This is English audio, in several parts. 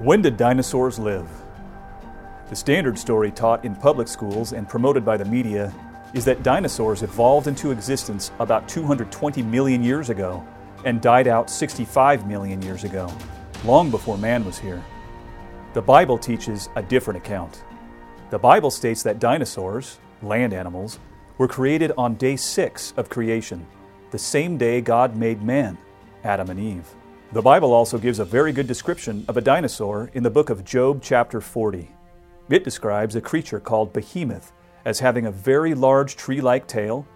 When did dinosaurs live? The standard story taught in public schools and promoted by the media is that dinosaurs evolved into existence about 220 million years ago and died out 65 million years ago, long before man was here. The Bible teaches a different account. The Bible states that dinosaurs, land animals, were created on day six of creation, the same day God made man, Adam and Eve. The Bible also gives a very good description of a dinosaur in the book of Job, chapter 40. It describes a creature called Behemoth as having a very large tree like tail,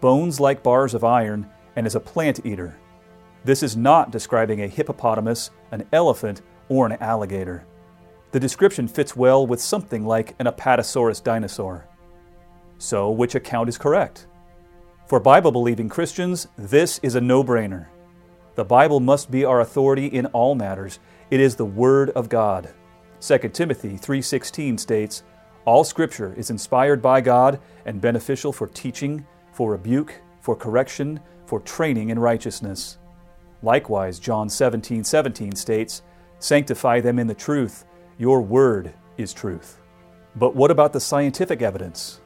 bones like bars of iron, and as a plant eater. This is not describing a hippopotamus, an elephant, or an alligator. The description fits well with something like an Apatosaurus dinosaur. So, which account is correct? For Bible believing Christians, this is a no brainer. The Bible must be our authority in all matters. It is the word of God. 2 Timothy 3:16 states, "All scripture is inspired by God and beneficial for teaching, for rebuke, for correction, for training in righteousness." Likewise, John 17:17 17 states, "Sanctify them in the truth. Your word is truth." But what about the scientific evidence?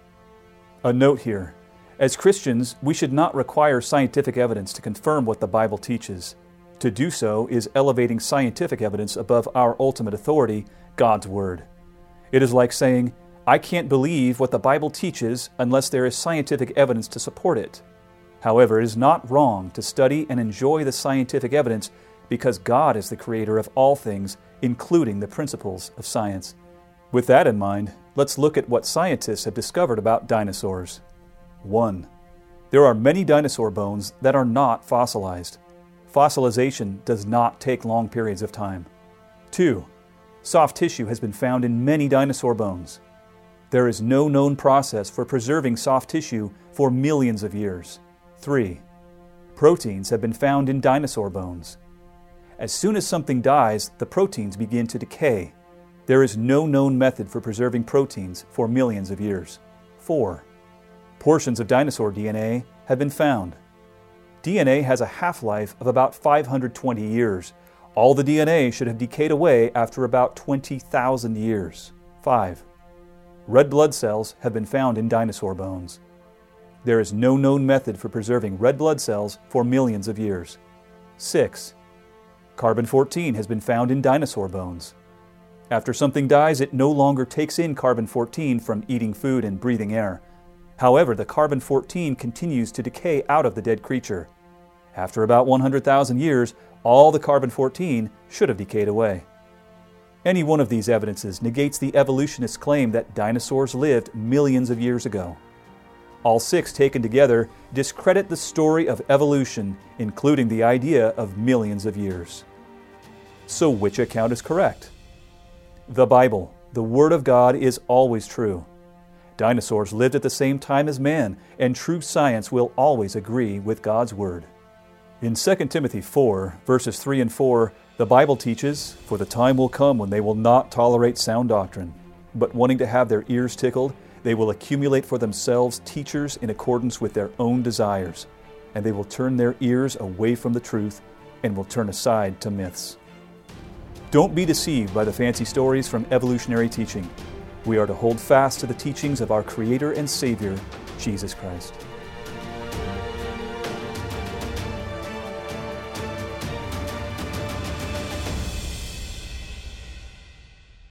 A note here. As Christians, we should not require scientific evidence to confirm what the Bible teaches. To do so is elevating scientific evidence above our ultimate authority, God's Word. It is like saying, I can't believe what the Bible teaches unless there is scientific evidence to support it. However, it is not wrong to study and enjoy the scientific evidence because God is the creator of all things, including the principles of science. With that in mind, let's look at what scientists have discovered about dinosaurs. 1. There are many dinosaur bones that are not fossilized. Fossilization does not take long periods of time. 2. Soft tissue has been found in many dinosaur bones. There is no known process for preserving soft tissue for millions of years. 3. Proteins have been found in dinosaur bones. As soon as something dies, the proteins begin to decay. There is no known method for preserving proteins for millions of years. 4. Portions of dinosaur DNA have been found. DNA has a half life of about 520 years. All the DNA should have decayed away after about 20,000 years. 5. Red blood cells have been found in dinosaur bones. There is no known method for preserving red blood cells for millions of years. 6. Carbon 14 has been found in dinosaur bones. After something dies, it no longer takes in carbon 14 from eating food and breathing air. However, the carbon 14 continues to decay out of the dead creature. After about 100,000 years, all the carbon 14 should have decayed away. Any one of these evidences negates the evolutionist's claim that dinosaurs lived millions of years ago. All six taken together discredit the story of evolution, including the idea of millions of years. So, which account is correct? The Bible, the Word of God, is always true. Dinosaurs lived at the same time as man, and true science will always agree with God's Word. In 2 Timothy 4, verses 3 and 4, the Bible teaches, For the time will come when they will not tolerate sound doctrine, but wanting to have their ears tickled, they will accumulate for themselves teachers in accordance with their own desires, and they will turn their ears away from the truth and will turn aside to myths. Don't be deceived by the fancy stories from evolutionary teaching. We are to hold fast to the teachings of our Creator and Savior, Jesus Christ.